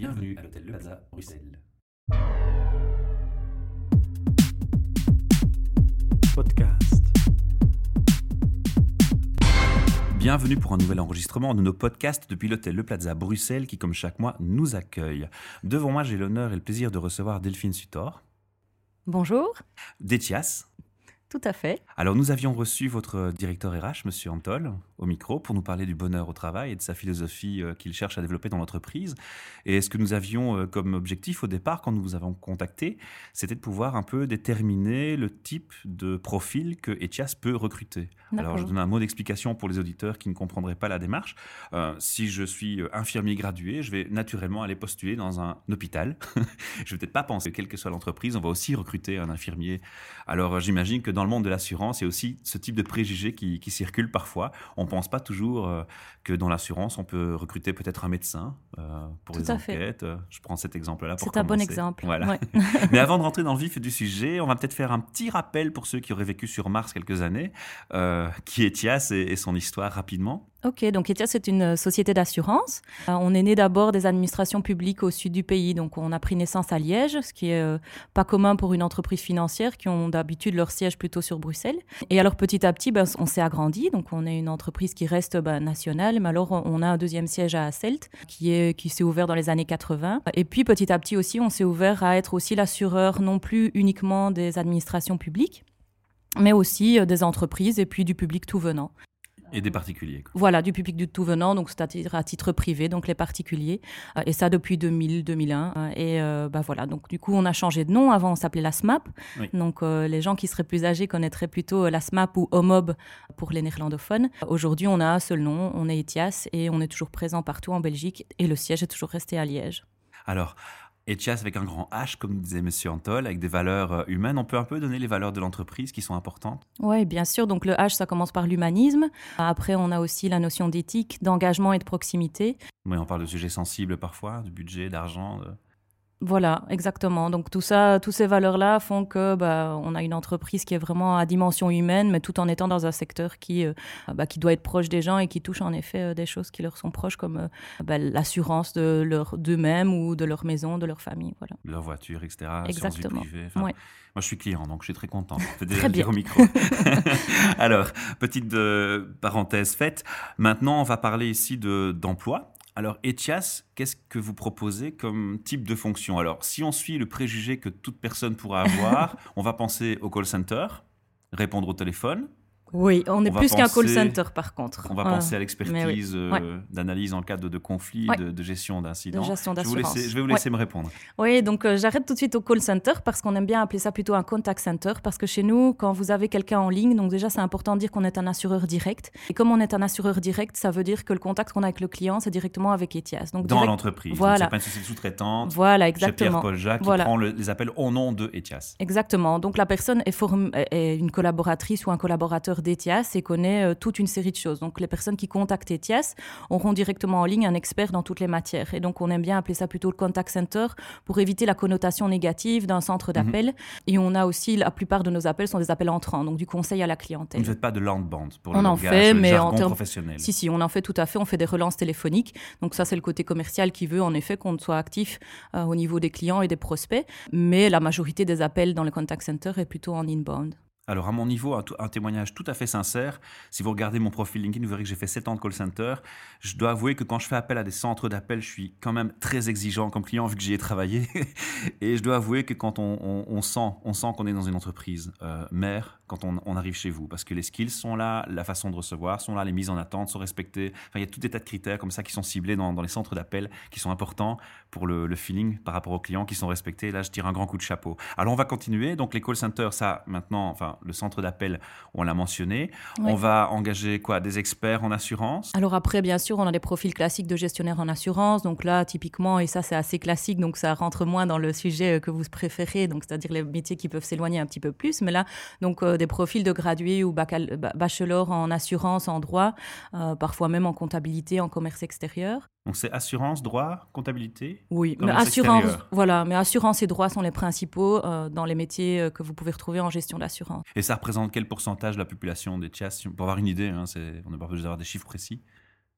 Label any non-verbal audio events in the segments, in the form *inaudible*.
Bienvenue à l'hôtel Le Plaza, Bruxelles. Podcast. Bienvenue pour un nouvel enregistrement de nos podcasts depuis l'hôtel Le Plaza Bruxelles qui, comme chaque mois, nous accueille. Devant moi, j'ai l'honneur et le plaisir de recevoir Delphine Sutor, Bonjour, d'Etias. Tout à fait. Alors, nous avions reçu votre directeur RH, Monsieur Antol, au micro pour nous parler du bonheur au travail et de sa philosophie euh, qu'il cherche à développer dans l'entreprise. Et ce que nous avions euh, comme objectif au départ, quand nous vous avons contacté, c'était de pouvoir un peu déterminer le type de profil que Etias peut recruter. Alors, je donne un mot d'explication pour les auditeurs qui ne comprendraient pas la démarche. Euh, si je suis euh, infirmier gradué, je vais naturellement aller postuler dans un hôpital. *laughs* je vais peut-être pas penser que quelle que soit l'entreprise, on va aussi recruter un infirmier. Alors, euh, j'imagine que dans le monde de l'assurance, il y a aussi ce type de préjugés qui, qui circulent parfois. On pense pas toujours euh, que dans l'assurance, on peut recruter peut-être un médecin euh, pour Tout les fait. enquêtes. Euh, Je prends cet exemple-là pour C'est un bon exemple. Voilà. Ouais. *laughs* Mais avant de rentrer dans le vif du sujet, on va peut-être faire un petit rappel pour ceux qui auraient vécu sur Mars quelques années, euh, qui est Thias et, et son histoire rapidement. Ok, donc Etias, c'est une euh, société d'assurance. Euh, on est né d'abord des administrations publiques au sud du pays, donc on a pris naissance à Liège, ce qui est euh, pas commun pour une entreprise financière qui ont d'habitude leur siège plutôt sur Bruxelles. Et alors petit à petit, ben, on s'est agrandi, donc on est une entreprise qui reste ben, nationale, mais alors on a un deuxième siège à Asselt qui qui s'est ouvert dans les années 80. Et puis petit à petit aussi, on s'est ouvert à être aussi l'assureur non plus uniquement des administrations publiques, mais aussi des entreprises et puis du public tout venant. Et des particuliers. quoi. Voilà, du public du tout venant, donc c'est-à-dire à titre privé, donc les particuliers, Euh, et ça depuis 2000-2001. euh, et euh, bah voilà, donc du coup on a changé de nom. Avant on s'appelait la SMAP, Oui. donc euh, les gens qui seraient plus âgés connaîtraient plutôt la SMAP ou HOMOB pour les néerlandophones. Aujourd'hui on a un seul nom, on est Etias et on est toujours présent partout en Belgique et le siège est toujours resté à Liège. Alors, Etias avec un grand H, comme disait Monsieur Antol, avec des valeurs euh, humaines, on peut un peu donner les valeurs de l'entreprise qui sont importantes? Oui, bien sûr. Donc le H, ça commence par l'humanisme. Après, on a aussi la notion d'éthique, d'engagement et de proximité. Oui, on parle de sujets sensibles parfois, de budget, d'argent. de- Voilà, exactement. Donc tout ça, toutes ces valeurs-là font que bah, on a une entreprise qui est vraiment à dimension humaine, mais tout en étant dans un secteur qui, euh, bah, qui doit être proche des gens et qui touche en effet euh, des choses qui leur sont proches, comme euh, bah, l'assurance de leur d'eux-mêmes ou de leur maison, de leur famille. Voilà. leur voiture, etc. Exactement. Ouais. Moi, je suis client, donc je suis très content. Je déjà Très bien. au micro. *laughs* Alors, petite euh, parenthèse faite. Maintenant, on va parler ici de- d'emploi. Alors, Etias, qu'est-ce que vous proposez comme type de fonction? Alors, si on suit le préjugé que toute personne pourra avoir, *laughs* on va penser au call center, répondre au téléphone. Oui, on est On plus qu'un call center par contre. On va Euh, penser à l'expertise euh, Ouais. d'analyse en cas de, de conflit, Ouais. de, de gestion d'incidents. Je, vais vous laisser- Ouais. me répondre. Oui, donc euh, j'arrête tout de suite au call center parce qu'on aime bien appeler ça plutôt un contact center parce que chez nous, quand vous avez quelqu'un en ligne, donc déjà c'est important de dire qu'on est un assureur direct. Et comme on est un assureur direct, ça veut dire que le contact qu'on a avec le client, c'est directement avec Etias. Donc Dans l'entreprise. Voilà. Ce n'est pas une société sous-traitante. Voilà, exactement. Pierre-Paul Jacques, Voilà. qui prend le- les appels au nom de Etias. Exactement. Donc la personne est, est une collaboratrice ou un collaborateur d'ETIAS et connaît euh, toute une série de choses. Donc les personnes qui contactent ETIAS auront directement en ligne un expert dans toutes les matières. Et donc on aime bien appeler ça plutôt le contact center pour éviter la connotation négative d'un centre d'appel. Et on a aussi, la plupart de nos appels sont des appels entrants, donc du conseil à la Vous clientèle. ne faites pas de landband pour On le en langage, fait, mais en termes- professionnel. Si, si, on en fait tout à fait. On fait des relances téléphoniques. Donc ça, c'est le côté commercial qui veut en effet qu'on soit actif euh, au niveau des clients et des prospects. Mais la majorité des appels dans le contact center est plutôt en inbound. Alors, à mon niveau, un, témoignage tout à fait sincère. Si vous regardez mon profil LinkedIn, vous verrez que j'ai fait 7 ans de call center. Je dois avouer que quand je fais appel à des centres d'appel, je suis quand même très exigeant comme client vu que j'y ai travaillé. *laughs* Et je dois avouer que quand on, sent, sent qu'on est dans une entreprise euh, mère, quand on, arrive chez vous, parce que les skills sont là, la façon de recevoir sont là, les mises en attente sont respectées. Enfin, il y a tout des tas de critères comme ça qui sont ciblés dans, les centres d'appel, qui sont importants pour le, le feeling par rapport aux clients qui sont respectés. Là, je tire un grand coup de chapeau. Alors, on va continuer. Donc, les call centers, ça, maintenant, enfin, le centre d'appel, on l'a mentionné. Ouais. On va engager quoi Des experts en assurance? Alors après, bien sûr, on a des profils classiques de gestionnaire en assurance. Donc là, typiquement, et ça c'est assez classique, donc ça rentre moins dans le sujet euh, que vous préférez, donc c'est-à-dire les métiers qui peuvent s'éloigner un petit peu plus. Mais là, donc euh, des profils de gradués ou bachelor en assurance, en droit, euh, parfois même en comptabilité, en commerce extérieur. Donc, c'est assurance, droit, comptabilité Oui, mais assurance, extérieur. voilà, mais assurance et droit sont les principaux euh, dans les métiers euh, que vous pouvez retrouver en gestion d'assurance. Et ça représente quel pourcentage de la population des TIAS Pour avoir une idée, hein, on n'a pas besoin d'avoir des chiffres précis.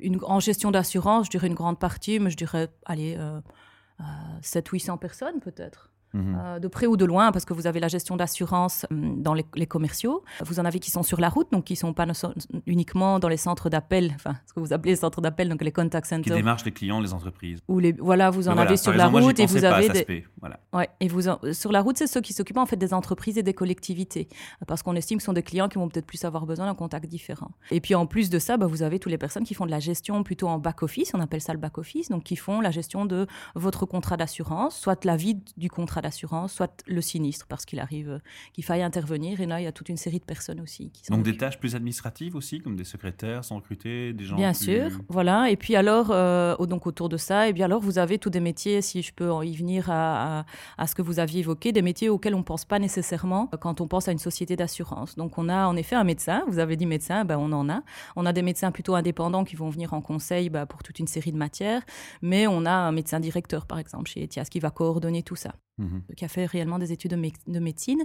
Une, en gestion d'assurance, je dirais une grande partie, mais je dirais, allez, euh, 700-800 personnes peut-être. Mhm. Euh, de près ou de loin, parce que vous avez la gestion d'assurance hum, dans les, les commerciaux. Vous en avez qui sont sur la route, donc qui ne sont pas uniquement dans les centres d'appel, enfin, ce que vous appelez les centres d'appel, donc les contact Qui centers. démarchent les clients, les entreprises. Où les, voilà, vous en Voilà, avez sur la moi, route et vous pas avez des, aspect. Voilà. Ouais, et vous en- sur la route, c'est ceux qui s'occupent en fait des entreprises et des collectivités, parce qu'on estime que ce sont des clients qui vont peut-être plus avoir besoin d'un contact différent. Et puis en plus de ça, bah, vous avez toutes les personnes qui font de la gestion plutôt en back office, on appelle ça le back office, donc qui font la gestion de votre contrat d'assurance, soit la vie du contrat d'assurance, soit le sinistre, parce qu'il arrive euh, qu'il faille intervenir. Et là, il y a toute une série de personnes aussi qui Donc des tâches plus administratives aussi, comme des secrétaires sont recrutés, des gens Bien plus- sûr, voilà. Et puis alors, euh, donc autour de ça, et bien alors vous avez tous des métiers, si je peux en y venir à, à- à ce que vous aviez évoqué, des métiers auxquels on ne pense pas nécessairement quand on pense à une société d'assurance. Donc on a en effet un médecin, vous avez dit médecin, ben on en a. On a des médecins plutôt indépendants qui vont venir en conseil ben, pour toute une série de matières, mais on a un médecin directeur par exemple chez Etias qui va coordonner tout ça Mhm. qui a fait réellement des études de, mé- de médecine.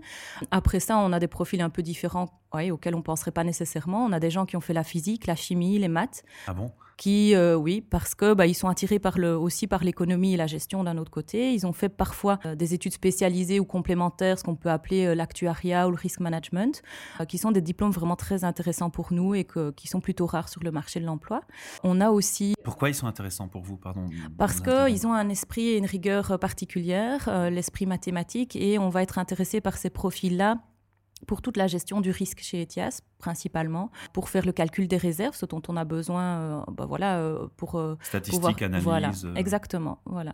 Après ça, on a des profils un peu différents ouais, auxquels on ne penserait pas nécessairement. On a des gens qui ont fait la physique, la chimie, les maths, Ah bon? Qui, euh, oui, parce que bah, ils sont attirés par le, aussi par l'économie et la gestion d'un autre côté. Ils ont fait parfois euh, des études spécialisées ou complémentaires, ce qu'on peut appeler euh, l'actuariat ou le risk management, qui sont des diplômes vraiment très intéressants pour nous et que, qui sont plutôt rares sur le marché de l'emploi. On a aussi Pourquoi ils sont intéressants pour vous Pardon. parce qu'ils ont un esprit et une rigueur particulière, l'esprit mathématique, et on va être intéressé par ces profils-là pour toute la gestion du risque chez Etias, principalement, pour faire le calcul des réserves, ce dont on a besoin euh, bah voilà, euh, pour euh, Statistiques, pouvoir- analyse. Voilà, exactement. Voilà.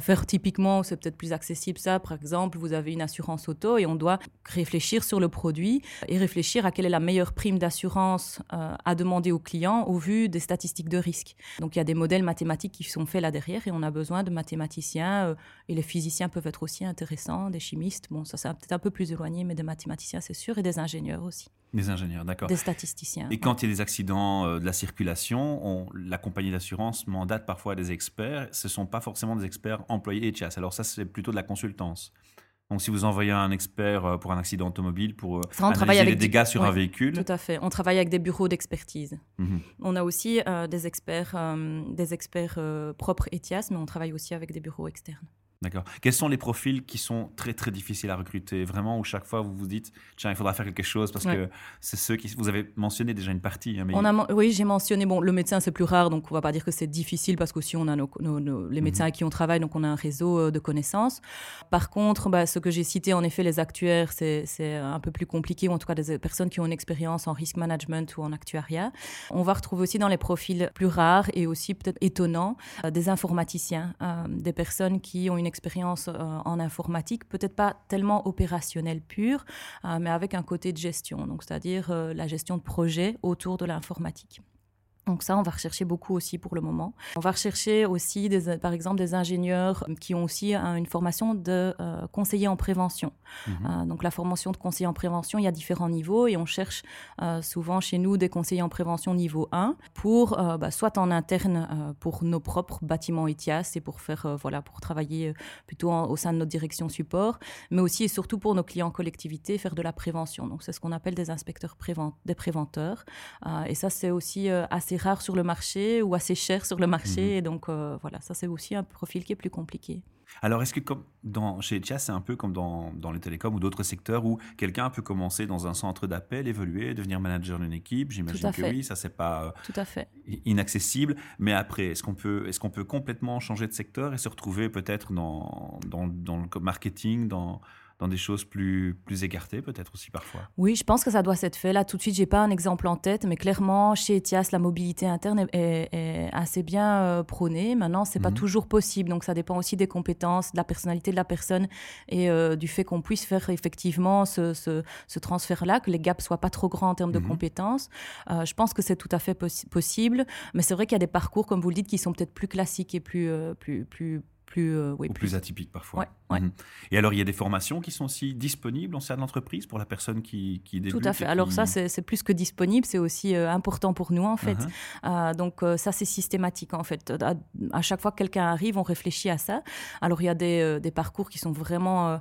Faire typiquement, c'est peut-être plus accessible ça. Par exemple, vous avez une assurance auto et on doit réfléchir sur le produit et réfléchir à quelle est la meilleure prime d'assurance à demander au client au vu des statistiques de risque. Donc il y a des modèles mathématiques qui sont faits là derrière et on a besoin de mathématiciens et les physiciens peuvent être aussi intéressants, des chimistes. Bon, ça c'est peut-être un peu plus éloigné, mais des mathématiciens c'est sûr et des ingénieurs aussi, Des ingénieurs, d'accord. des statisticiens. Et quand il y a des accidents euh, de la circulation, on- la compagnie d'assurance mandate parfois des experts. Ce ne sont pas forcément des experts employés ETIAS. Alors ça, c'est plutôt de la consultance. Donc si vous envoyez un expert euh, pour un accident automobile pour euh, Ça, on travaille analyser les du- dégâts sur un véhicule, Tout à fait. On travaille avec des bureaux d'expertise. Mhm. On a aussi euh, des experts, euh, des experts euh, propres ETIAS, mais on travaille aussi avec des bureaux externes. D'accord. Quels sont les profils qui sont très très difficiles à recruter? Vraiment, où chaque fois vous vous dites, tiens, il faudra faire quelque chose parce Ouais. que c'est ceux qui. Vous avez mentionné déjà une partie. hein, mais On a, men- oui, j'ai mentionné, bon, le médecin c'est plus rare, donc on va pas dire que c'est difficile parce qu'aussi on a nos, nos- nos- les médecins avec qui on travaille, donc on a un réseau euh, de connaissances. Par contre, bah, ce que j'ai cité, en effet, les actuaires, c'est c'est un peu plus compliqué, ou en tout cas des personnes qui ont une expérience en risk management ou en actuariat. On va retrouver aussi dans les profils plus rares et aussi peut-être étonnants euh, des informaticiens, euh, des personnes qui ont une expérience euh, en informatique, peut-être pas tellement opérationnelle pure, euh, mais avec un côté de gestion, donc c'est-à-dire euh, la gestion de projets autour de l'informatique. Donc ça, on va rechercher beaucoup aussi pour le moment. On va rechercher aussi, des, par exemple, des ingénieurs qui ont aussi euh, une formation de euh, conseiller en prévention. Mhm. Euh, donc la formation de conseiller en prévention, il y a différents niveaux et on cherche euh, souvent chez nous des conseillers en prévention niveau 1 pour euh, bah, soit en interne euh, pour nos propres bâtiments ETIAS et pour faire euh, voilà pour travailler euh, plutôt en- au sein de notre direction support, mais aussi et surtout pour nos clients collectivités faire de la prévention. Donc c'est ce qu'on appelle des inspecteurs prévent- des préventeurs euh, et ça, c'est aussi euh, assez rare sur le marché ou assez cher sur le marché. Mhm. Et donc, euh, voilà, ça, c'est aussi un profil qui est plus compliqué. Alors, est-ce que comme dans, chez Ethias, c'est un peu comme dans, dans les télécoms ou d'autres secteurs où quelqu'un peut commencer dans un centre d'appel, évoluer, devenir manager d'une équipe? J'imagine que oui, ça, c'est pas euh, Tout à fait. inaccessible. Mais après, est-ce qu'on peut, est qu'on peut complètement changer de secteur et se retrouver peut-être dans, dans, dans le marketing, dans, dans des choses plus, plus écartées, peut-être aussi parfois Oui, je pense que ça doit s'être fait. Là, tout de suite, j'ai pas un exemple en tête, mais clairement, chez Etias, la mobilité interne est, assez bien euh, prônée. Maintenant, c'est pas Mhm. toujours possible, donc ça dépend aussi des compétences, de la personnalité de la personne et euh, du fait qu'on puisse faire effectivement ce, ce- ce transfert-là, que les gaps soient pas trop grands en termes de Mhm. compétences. Euh, je pense que c'est tout à fait possi- possible, mais c'est vrai qu'il y a des parcours, comme vous le dites, qui sont peut-être plus classiques et plus, plus, plus, plus, euh, oui, ou plus atypiques parfois. Ouais, ouais. Mhm. Et alors, il y a des formations qui sont aussi disponibles en sein de l'entreprise pour la personne qui, qui débute Tout à fait. Alors ça, c'est plus que disponible, c'est aussi euh, important pour nous, en fait. Mhm. Euh, donc euh, ça, c'est systématique, en fait. À, à chaque fois que quelqu'un arrive, on réfléchit à ça. Alors il y a des, des parcours qui sont vraiment,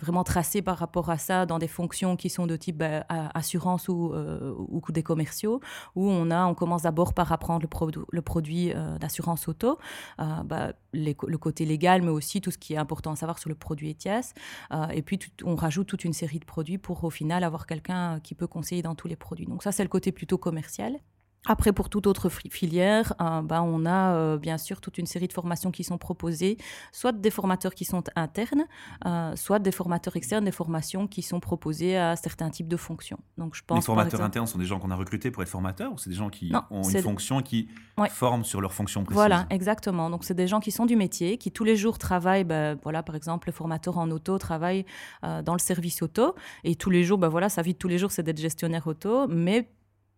vraiment tracés par rapport à ça, dans des fonctions qui sont de type bah, assurance ou, ou des commerciaux, où on, a, on commence d'abord par apprendre le, produ- le produit d'assurance auto, bah, les le côté côté légal, mais aussi tout ce qui est important à savoir sur le produit ETIAS. Euh, et puis, on rajoute toute une série de produits pour au final avoir quelqu'un qui peut conseiller dans tous les produits. Donc ça, c'est le côté plutôt commercial. Après, pour toute autre fi- filière, euh, ben, on a euh, bien sûr toute une série de formations qui sont proposées, soit des formateurs qui sont internes, euh, soit des formateurs externes, des formations qui sont proposées à certains types de fonctions. Donc, je pense Les formateurs exemple- internes sont des gens qu'on a recrutés pour être formateurs ou c'est des gens qui Non, ont une fonction qui Ouais. forment sur leur fonction précise Voilà, exactement. Donc, c'est des gens qui sont du métier, qui tous les jours travaillent. ben, voilà, par exemple, le formateur en auto travaille euh, dans le service auto. Et tous les jours, ben, voilà, sa vie de tous les jours, c'est d'être gestionnaire auto. Mais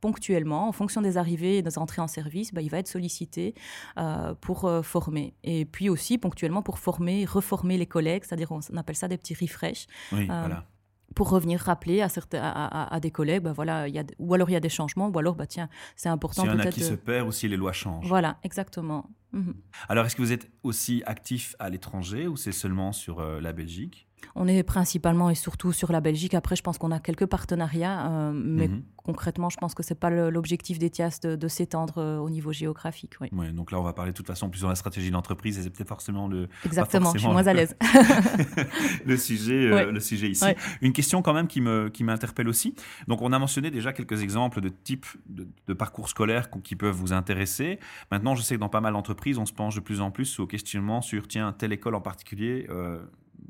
ponctuellement, en fonction des arrivées et des entrées en service, ben, il va être sollicité euh, pour euh, former. Et puis aussi, ponctuellement, pour former, reformer les collègues, c'est-à-dire on, on appelle ça des petits refresh, Oui, Euh, voilà. pour revenir rappeler à, certains, à, à- à des collègues, ben, voilà, il y a, ou alors il y a des changements, ou alors, bah, tiens, c'est important S'il y en a qui se perd ou si les lois changent. Voilà, exactement. Mhm. Alors, est-ce que vous êtes aussi actif à l'étranger ou c'est seulement sur euh, la Belgique? On est principalement et surtout sur la Belgique. Après, je pense qu'on a quelques partenariats, euh, mais Mhm. concrètement, je pense que c'est pas l'objectif d'ETIAS de, de s'étendre euh, au niveau géographique. Oui. Ouais, donc là, on va parler de toute façon plus dans la stratégie d'entreprise et c'est peut-être forcément le, Exactement, je suis moins à l'aise. *laughs* le, sujet, euh, Ouais. le sujet ici. Ouais. Une question quand même qui me- qui m'interpelle aussi. Donc, on a mentionné déjà quelques exemples de types de, de parcours scolaires qui peuvent vous intéresser. Maintenant, je sais que dans pas mal d'entreprises, on se penche de plus en plus au questionnement sur, tiens, telle école en particulier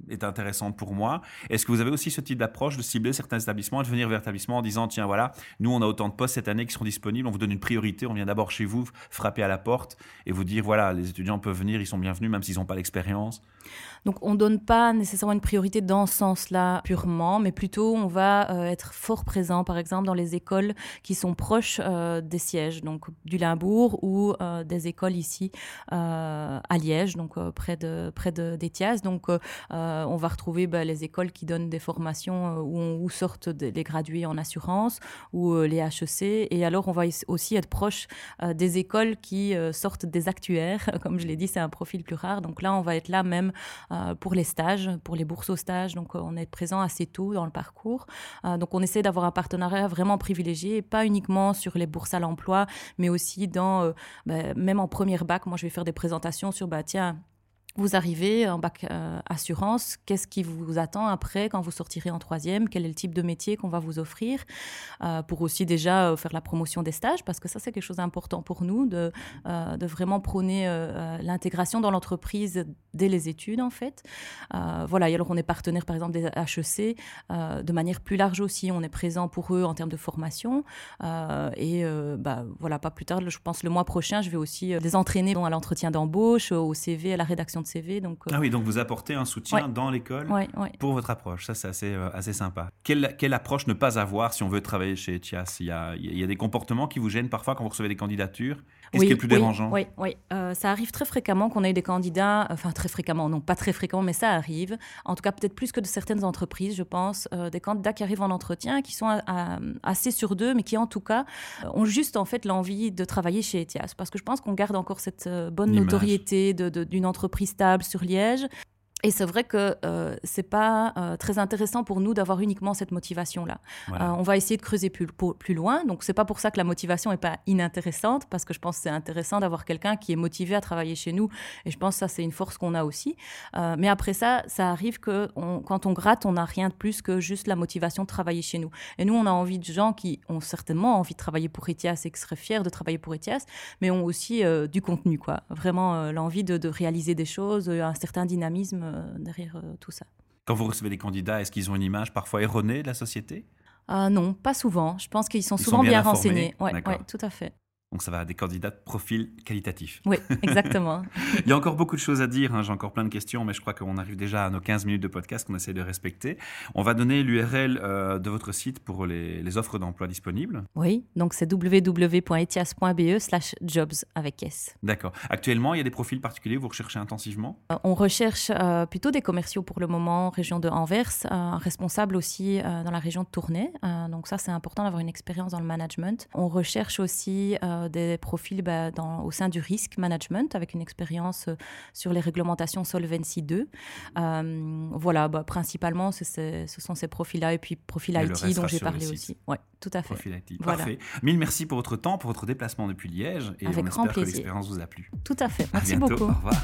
est intéressante pour moi. Est-ce que vous avez aussi ce type d'approche de cibler certains établissements et de venir vers l'établissement en disant, tiens, voilà, nous, on a autant de postes cette année qui seront disponibles, on vous donne une priorité, on vient d'abord chez vous, frapper à la porte et vous dire, voilà, les étudiants peuvent venir, ils sont bienvenus, même s'ils n'ont pas l'expérience. Donc, on ne donne pas nécessairement une priorité dans ce sens-là purement, mais plutôt on va euh, être fort présent, par exemple, dans les écoles qui sont proches euh, des sièges, donc du Limbourg ou euh, des écoles ici à Liège, donc près de près de. Donc, euh, on va retrouver bah, les écoles qui donnent des formations euh, où, où sortent des gradués en assurance ou euh, les HEC. Et alors, on va aussi être proche des écoles qui sortent des actuaires. *laughs* Comme je l'ai dit, c'est un profil plus rare. Donc là, on va être là même pour les stages, pour les bourses aux stages. Donc, on est présent assez tôt dans le parcours. Donc, on essaie d'avoir un partenariat vraiment privilégié, pas uniquement sur les bourses à l'emploi, mais aussi dans, bah, même en première bac, moi, je vais faire des présentations sur, bah, tiens, vous arrivez en bac euh, assurance, qu'est-ce qui vous attend après quand vous sortirez en troisième? Quel est le type de métier qu'on va vous offrir Euh, Pour aussi déjà euh, faire la promotion des stages, parce que ça c'est quelque chose d'important pour nous, de, vraiment prôner l'intégration dans l'entreprise dès les études en fait. Voilà, et alors on est partenaire par exemple des HEC de manière plus large aussi, on est présent pour eux en termes de formation. Et bah, voilà, pas plus tard, je pense le mois prochain, je vais aussi les entraîner à l'entretien d'embauche, au CV, à la rédaction de CV. Donc, euh, Ah oui, donc vous apportez un soutien Ouais. dans l'école ouais, ouais. pour votre approche. Ça, c'est assez, euh, assez sympa. Quelle, quelle approche ne pas avoir si on veut travailler chez Etias il y, a, il y a des comportements qui vous gênent parfois quand vous recevez des candidatures? Qu'est-ce Oui, qui est le plus oui, dérangeant? Oui, oui. Euh, ça arrive très fréquemment qu'on ait des candidats, enfin très fréquemment, non pas très fréquemment, mais ça arrive. En tout cas, peut-être plus que de certaines entreprises, je pense, euh, des candidats qui arrivent en entretien, qui sont à- à- assez sur deux, mais qui en tout cas ont juste en fait l'envie de travailler chez Etias, parce que je pense qu'on garde encore cette bonne L'image. notoriété de- de- d'une entreprise stable sur Liège. Et c'est vrai que euh, c'est pas euh, très intéressant pour nous d'avoir uniquement cette motivation-là. Voilà. Euh, on va essayer de creuser plus, pour- plus loin. Donc, c'est pas pour ça que la motivation est pas inintéressante, parce que je pense que c'est intéressant d'avoir quelqu'un qui est motivé à travailler chez nous. Et je pense que ça, c'est une force qu'on a aussi. Euh, mais après ça, ça arrive que on- quand on gratte, on n'a rien de plus que juste la motivation de travailler chez nous. Et nous, on a envie de gens qui ont certainement envie de travailler pour Etias et qui seraient fiers de travailler pour Etias, mais ont aussi euh, du contenu, quoi. Vraiment euh, l'envie de, de réaliser des choses, un certain dynamisme derrière euh, tout ça. Quand vous recevez des candidats, est-ce qu'ils ont une image parfois erronée de la société? Ah non, pas souvent. Je pense qu'ils sont Ils sont souvent bien renseignés. Ouais, tout à fait. Donc ça va à des candidats de profil qualitatif. Oui, *laughs* exactement. Il y a encore beaucoup de choses à dire, hein, j'ai encore plein de questions, mais je crois qu'on arrive déjà à nos 15 minutes de podcast qu'on essaie de respecter. On va donner l'URL euh, de votre site pour les, les offres d'emploi disponibles. oui, donc c'est www.etias.be slash jobs avec S. D'accord. Actuellement, il y a des profils particuliers que vous recherchez intensivement? Euh, On recherche euh, plutôt des commerciaux pour le moment, région de Anvers, un responsable aussi dans la région de Tournai. Donc ça, c'est important d'avoir une expérience dans le management. On recherche aussi des profils bah, dans- au sein du risk management avec une expérience euh, sur les réglementations Solvency 2. Euh, voilà, bah, principalement, ce sont ces profils-là et puis profil Et IT dont j'ai parlé aussi. Oui, tout à fait. Profil IT. Voilà. Parfait. Mille merci pour votre temps, pour votre déplacement depuis Liège. Et Avec on grand espère que plaisir. l'expérience vous a plu. Tout à fait. À Merci bientôt. beaucoup. Au revoir.